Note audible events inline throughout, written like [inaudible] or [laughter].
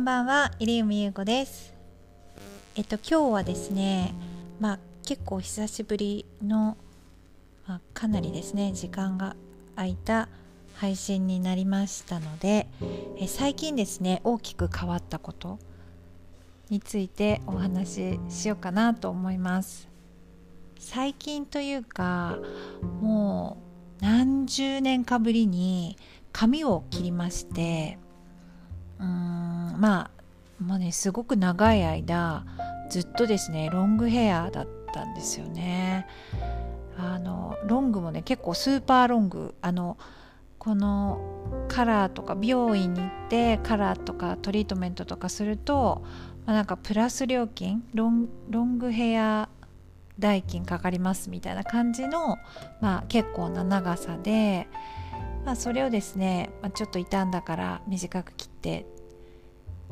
んばんは、入海優子です。えっと今日はですね、まあ結構久しぶりの、まあ、かなりですね時間が空いた配信になりましたので、え最近ですね大きく変わったことについてお話ししようかなと思います。最近というかもう何十年かぶりに髪を切りましてうーんまあもうねすごく長い間ずっとですねロングヘアだったんですよね。あのロングもね結構スーパーロングあのこのカラーとか美容院に行ってカラーとかトリートメントとかすると、まあ、なんかプラス料金ロンロングヘア代金かかりますみたいな感じの、まあ、結構な長さで、まあ、それをですね、まあ、ちょっと傷んだから短く切って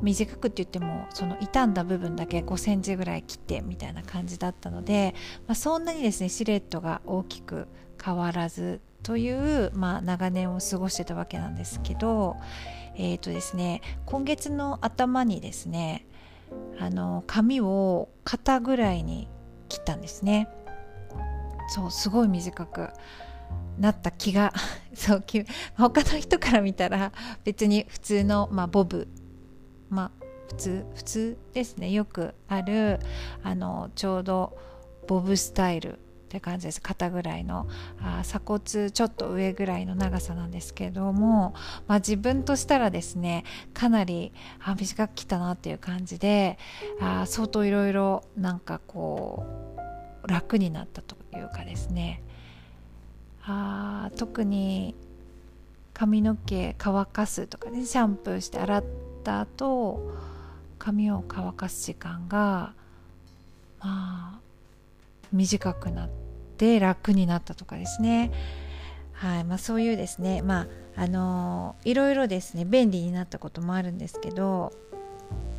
短くって言ってもその傷んだ部分だけ5センチぐらい切ってみたいな感じだったので、まあ、そんなにですねシルエットが大きく変わらずという、まあ、長年を過ごしてたわけなんですけどえっ、ー、とですね今月の頭にですねあの髪を肩ぐらいに切ったんですね。そうすごい短く。なった気が [laughs] そう他の人から見たら別に普通の、まあ、ボブまあ普通普通ですね。よくあるあのちょうどボブスタイルって感じです。肩ぐらいのあ鎖骨ちょっと上ぐらいの長さなんですけども、まあ、自分としたらですねかなりあ短く切ったなっていう感じであ相当いろいろなんかこう楽になったというかですね。あ特に髪の毛乾かすとかねシャンプーして洗った後髪を乾かす時間がまあ短くなって楽になったとかですね。はいまあそういうですね。まああのー、いろいろですね便利になったこともあるんですけど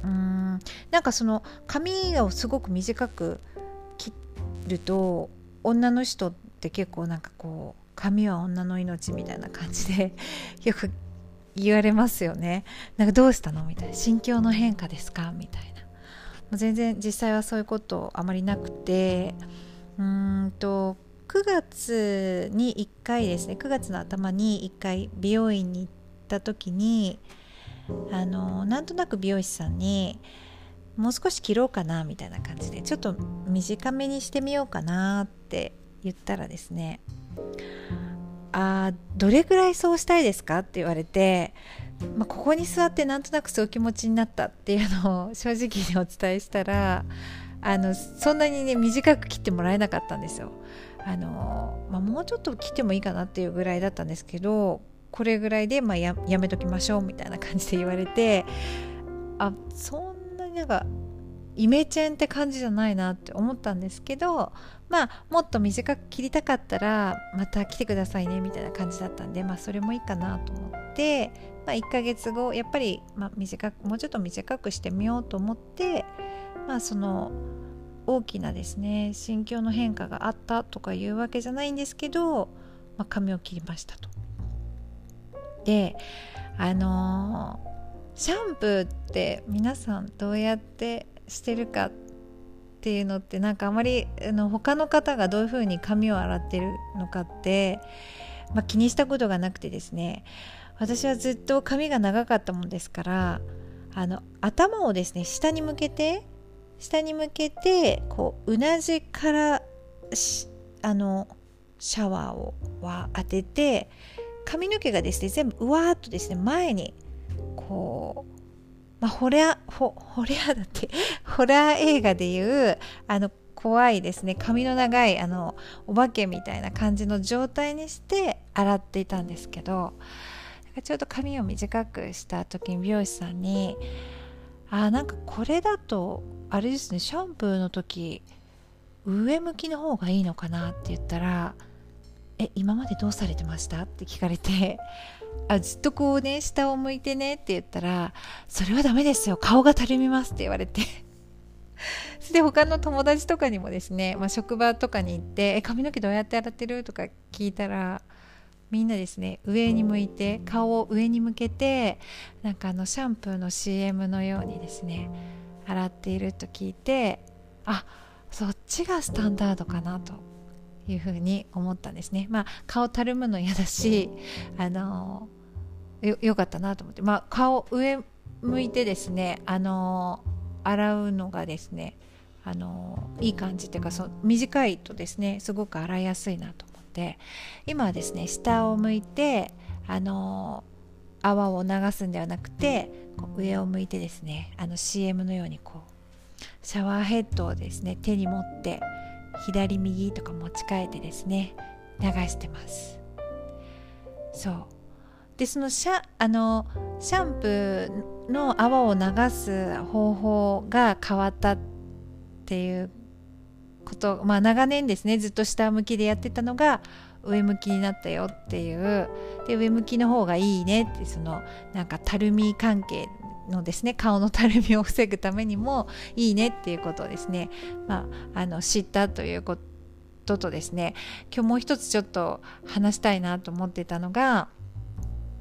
うーんなんかその髪をすごく短く切ると女の人って結構なんかこう髪は女の命みたいな感じで [laughs] よく言われますよね。なんかどうしたのみたいな。心境の変化ですかみたいな。全然実際はそういうことあまりなくて。うんと9月に1回ですね。9月の頭に1回美容院に行った時にあのなんとなく美容師さんにもう少し切ろうかなみたいな感じでちょっと短めにしてみようかなって言ったらですねあどれぐらいそうしたいですか？って言われて、まあ、ここに座ってなんとなくそういう気持ちになったっていうのを [laughs] 正直にお伝えしたらあのそんなにね短く切ってもらえなかったんですよ。あのまあ、もうちょっと切ってもいいかなっていうぐらいだったんですけどこれぐらいで、まあや、やめときましょうみたいな感じで言われてあそんなになんかイメチェンって感じじゃないなって思ったんですけどまあもっと短く切りたかったらまた来てくださいねみたいな感じだったんでまあそれもいいかなと思って、まあ、1ヶ月後やっぱり、まあ、短くもうちょっと短くしてみようと思ってまあその大きなですね心境の変化があったとかいうわけじゃないんですけど、まあ、髪を切りましたと。であのー、シャンプーって皆さんどうやってしてるかっていうのってなんかあまりあの他の方がどういうふうに髪を洗ってるのかって、まあ、気にしたことがなくてですね。私はずっと髪が長かったもんですからあの頭をですね下に向けて下に向けてこううなじからあのシャワーをは当てて髪の毛がですね全部うわーっとですね前にこうまあ、ホラーホホラーだって [laughs] ホラー映画でいうあの怖いですね。髪の長いあのお化けみたいな感じの状態にして洗っていたんですけどちょうど髪を短くした時に美容師さんに「あなんかこれだとあれですねシャンプーの時上向きの方がいいのかな」って言ったら「え今までどうされてました?」って聞かれてあずっとこうね下を向いてねって言ったらそれはダメですよ顔がたるみますって言われて。[laughs] で他の友達とかにもですね、まあ、職場とかに行ってえ髪の毛どうやって洗ってる？とか聞いたらみんなですね上に向いて顔を上に向けてなんかあのシャンプーの CM のようにですね洗っていると聞いてあそっちがスタンダードかなと。いうふうに思ったんですね。まあ顔たるむの嫌だしあのよよかったなと思って、まあ、顔上向いてですねあの洗うのがですねあのいい感じっていうかそ短いとですねすごく洗いやすいなと思って今はですね下を向いてあの泡を流すんではなくてこう上を向いてですねあの CM のようにこうシャワーヘッドをですね手に持って左右とか持ち替えてですね流してます。そう。でそのシャあのシャンプーの泡を流す方法が変わったっていうことまあ長年ですねずっと下向きでやってたのが上向きになったよっていう。で上向きの方がいいねってそのなんかたるみ関係のですね顔のたるみを防ぐためにもいいねっていうことをですね、まあ、あの知ったということとですね今日もう一つちょっと話したいなと思ってたのが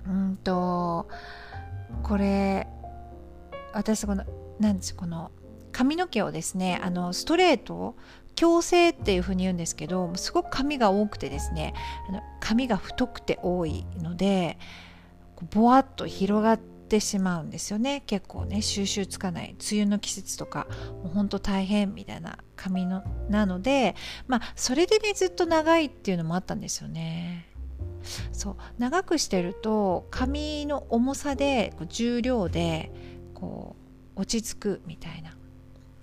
うんとこれ私この何ですこの髪の毛をですねあのストレート矯正っていうふうに言うんですけどすごく髪が多くてですねあの髪が太くて多いのでぼわっと広がってってしまうんですよね。結構ね収集つかない。梅雨の季節とかもうほんと大変みたいな髪のなのでまあそれでねずっと長いっていうのもあったんですよね。そう。長くしてると髪の重さで重量でこう落ち着くみたいな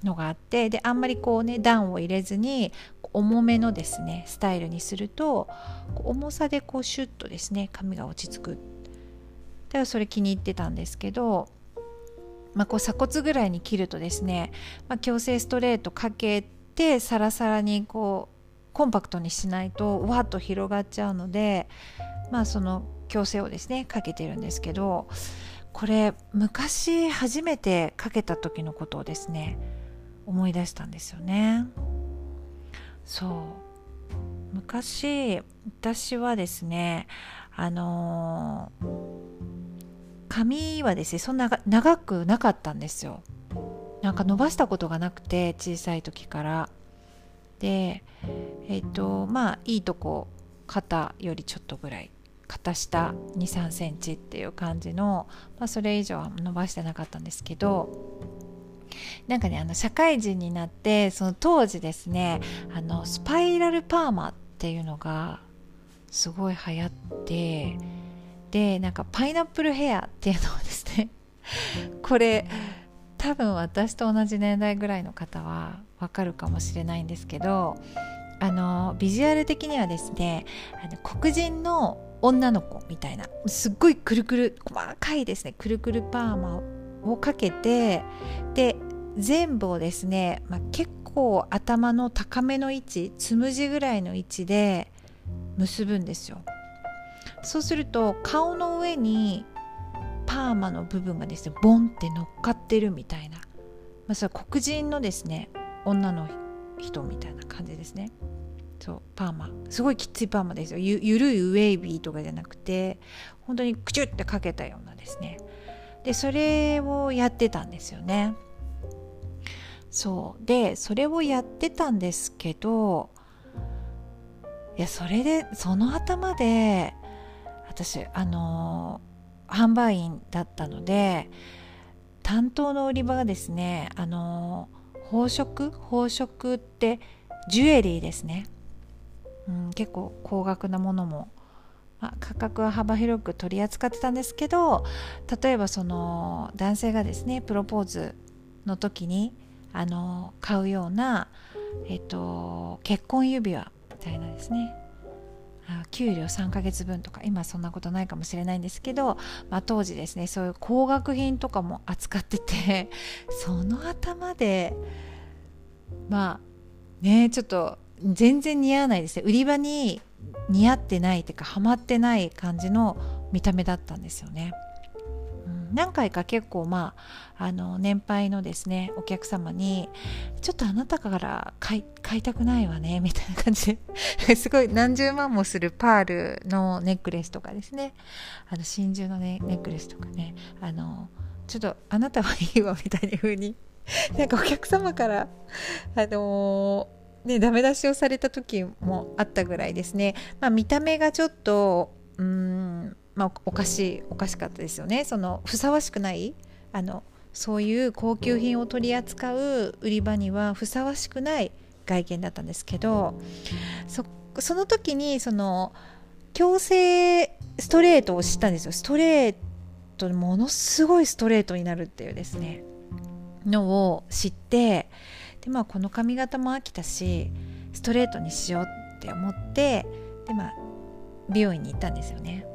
のがあってであんまりこうね段を入れずに重めのですねスタイルにすると重さでこうシュッとですね髪が落ち着くからそれ気に入ってたんですけど、まあ、こう鎖骨ぐらいに切るとですね、まあ、矯正ストレートかけてサラサラにこうコンパクトにしないとわっと広がっちゃうので、まあ、その矯正をですねかけてるんですけどこれ昔初めてかけた時のことをですね思い出したんですよね。そう昔私はですねあのー髪はですねそんな長くなかったんですよ。なんか伸ばしたことがなくて小さい時から。でえっ、ー、とまあいいとこ肩よりちょっとぐらい。肩下2 3センチっていう感じの、まあ、それ以上は伸ばしてなかったんですけど。なんかねあの社会人になってその当時ですねあのスパイラルパーマっていうのがすごい流行ってでなんかパイナップルヘアっていうのはですねこれ多分私と同じ年代ぐらいの方はわかるかもしれないんですけどあのビジュアル的にはですねあの黒人の女の子みたいなすっごいくるくる細かいですねくるくるパーマをかけてで全部をですね、まあ、結構頭の高めの位置つむじぐらいの位置で結ぶんですよ。そうすると顔の上にパーマの部分がですねボンって乗っかってるみたいな、まあ、それは黒人のですね女の人みたいな感じですね。そうパーマ。すごいきついパーマですよ。ゆゆるいウェイビーとかじゃなくて本当にクチュってかけたようなですね。でそれをやってたんですよね。そう。でそれをやってたんですけどいやそれでその頭で私あの販売員だったので担当の売り場がですねあの宝飾？宝飾ってジュエリーですね、うん、結構高額なものも、まあ、価格は幅広く取り扱ってたんですけど例えばその男性がですねプロポーズの時にあの買うような、えっと、結婚指輪みたいなですね。給料3ヶ月分とか今そんなことないかもしれないんですけど、まあ、当時ですねそういう高額品とかも扱ってて [laughs] その頭でまあねちょっと全然似合わないですね売り場に似合ってないっていうかハマってない感じの見た目だったんですよね。何回か結構まああの年配のですねお客様にちょっとあなたから買い買いたくないわねみたいな感じで [laughs] すごい何十万もするパールのネックレスとかですね。あの真珠の、ね、ネックレスとかね。あのちょっとあなたはいいわみたいな風に。[laughs] なんかお客様からあのね、ダメ出しをされた時もあったぐらいですね、まあ、見た目がちょっとうんまあ、おかしいおかしかったですよね。そのふさわしくないあのそういう高級品を取り扱う売り場にはふさわしくない外見だったんですけどその時にその強制ストレートを知ったんですよ。ストレートものすごいストレートになるっていうですね。のを知ってで、まあ、この髪型も飽きたしストレートにしようって思ってで、まあ、美容院に行ったんですよね。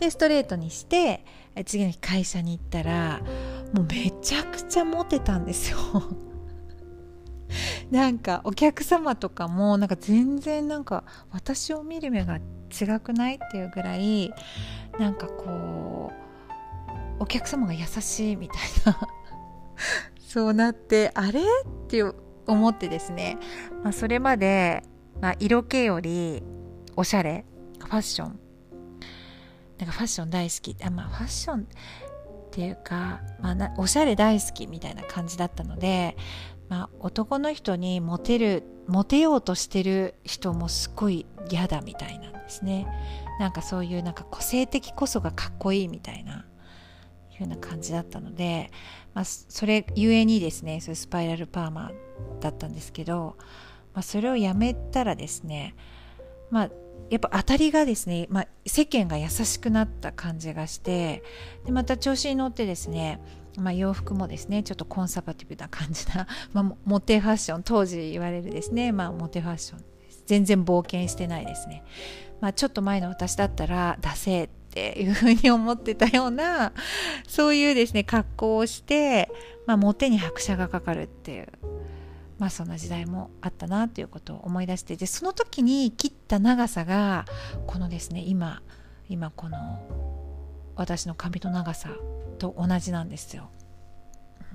でストレートにして次の日会社に行ったらもうめちゃくちゃモテたんですよ。[laughs] なんかお客様とかもなんか全然なんか私を見る目が違くないっていうぐらいなんかこうお客様が優しいみたいな。[laughs] そうなってあれ？って思ってですね、まあ、それまで、まあ、色気よりおしゃれファッションなんかファッション大好き。あまあファッションっていうか、まあ、おしゃれ大好きみたいな感じだったので、まあ、男の人にモテるモテようとしてる人もすごい嫌だみたいなんですね。なんかそういうなんか個性的こそがかっこいいみたいないうな感じだったので、まあ、それゆえにですねそれスパイラルパーマだったんですけど、まあ、それをやめたらですねまあやっぱ当たりがですね、まあ、世間が優しくなった感じがしてでまた調子に乗ってですね、まあ、洋服もですねちょっとコンサバティブな感じな、[laughs] まあ、モテファッション当時言われるですね、まあ、モテファッション全然冒険してないですね、まあ、ちょっと前の私だったらダセーっていうふうに思ってたようなそういうですね格好をして、まあ、モテに拍車がかかるっていうまあそんな時代もあったなということを思い出してでその時に切った長さがこのですね今今この私の髪の長さと同じなんですよ。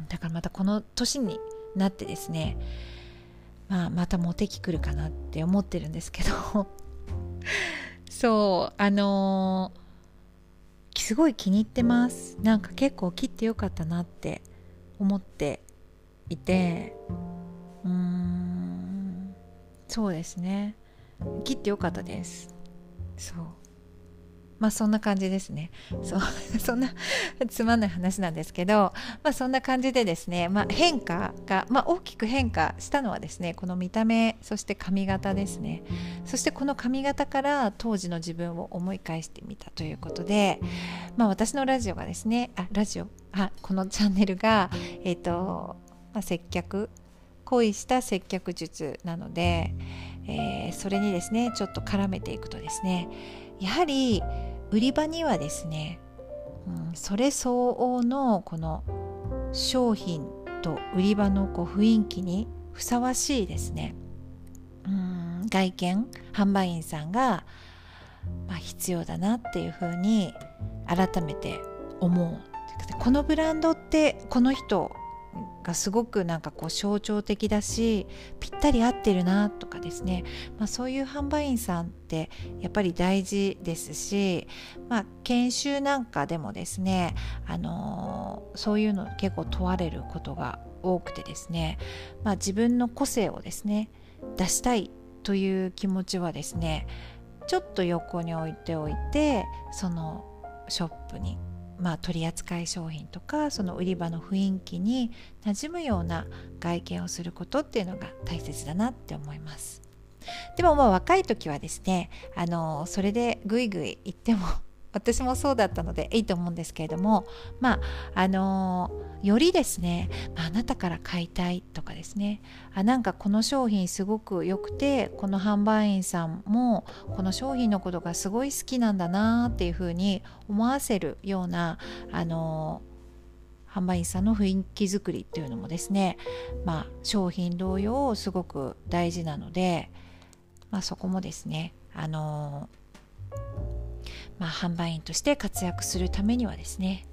だからまたこの年になってですねまあまたモテ期来るかなって思ってるんですけど。[laughs] そうあのー、すごい気に入ってます。なんか結構切ってよかったなって思っていて。うーん。そうですね。切ってよかったです。そう。まあそんな感じですね。そう。[laughs] そんなつまんない話なんですけどまあそんな感じでですね、まあ、変化が、まあ、大きく変化したのはですねこの見た目そして髪型ですね。そしてこの髪型から当時の自分を思い返してみたということで、まあ、私のラジオがですねあラジオあこのチャンネルがえっ、ー、と、まあ、接客恋した接客術なので、えー、それにですねちょっと絡めていくとですねやはり売り場にはですね、うん、それ相応のこの商品と売り場のこう雰囲気にふさわしいですね、うん、外見販売員さんが、まあ、必要だなっていうふうに改めて思う。このブランドってこの人がすごくなんかこう象徴的だしぴったり合ってるなとかですね、まあ、そういう販売員さんってやっぱり大事ですし、まあ、研修なんかでもですね、あのー、そういうの結構問われることが多くてですね、まあ、自分の個性をですね出したいという気持ちはですねちょっと横に置いておいてそのショップにまあ、取扱い商品とかその売り場の雰囲気に馴染むような外見をすることっていうのが大切だなって思います。でもまあ若い時はですねあのそれでぐいぐい言っても私もそうだったのでいいと思うんですけれどもまああのー、よりですね、まあ、なたから買いたいとかですね。あなんかこの商品すごく良くてこの販売員さんもこの商品のことがすごい好きなんだなっていうふうに思わせるようなあのー、販売員さんの雰囲気作りっていうのもですね、まあ、商品同様すごく大事なので、まあ、そこもですねあのーまあ、販売員として活躍するためにはですね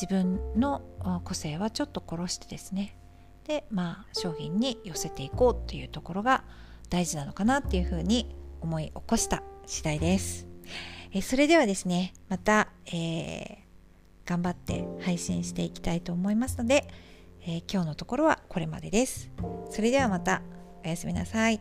自分の個性はちょっと殺してですねでまあ商品に寄せていこうというところが大事なのかなっていうふうに思い起こした次第です。えそれではですねまた、えー、頑張って配信していきたいと思いますので、えー、今日のところはこれまでです。それではまたおやすみなさい。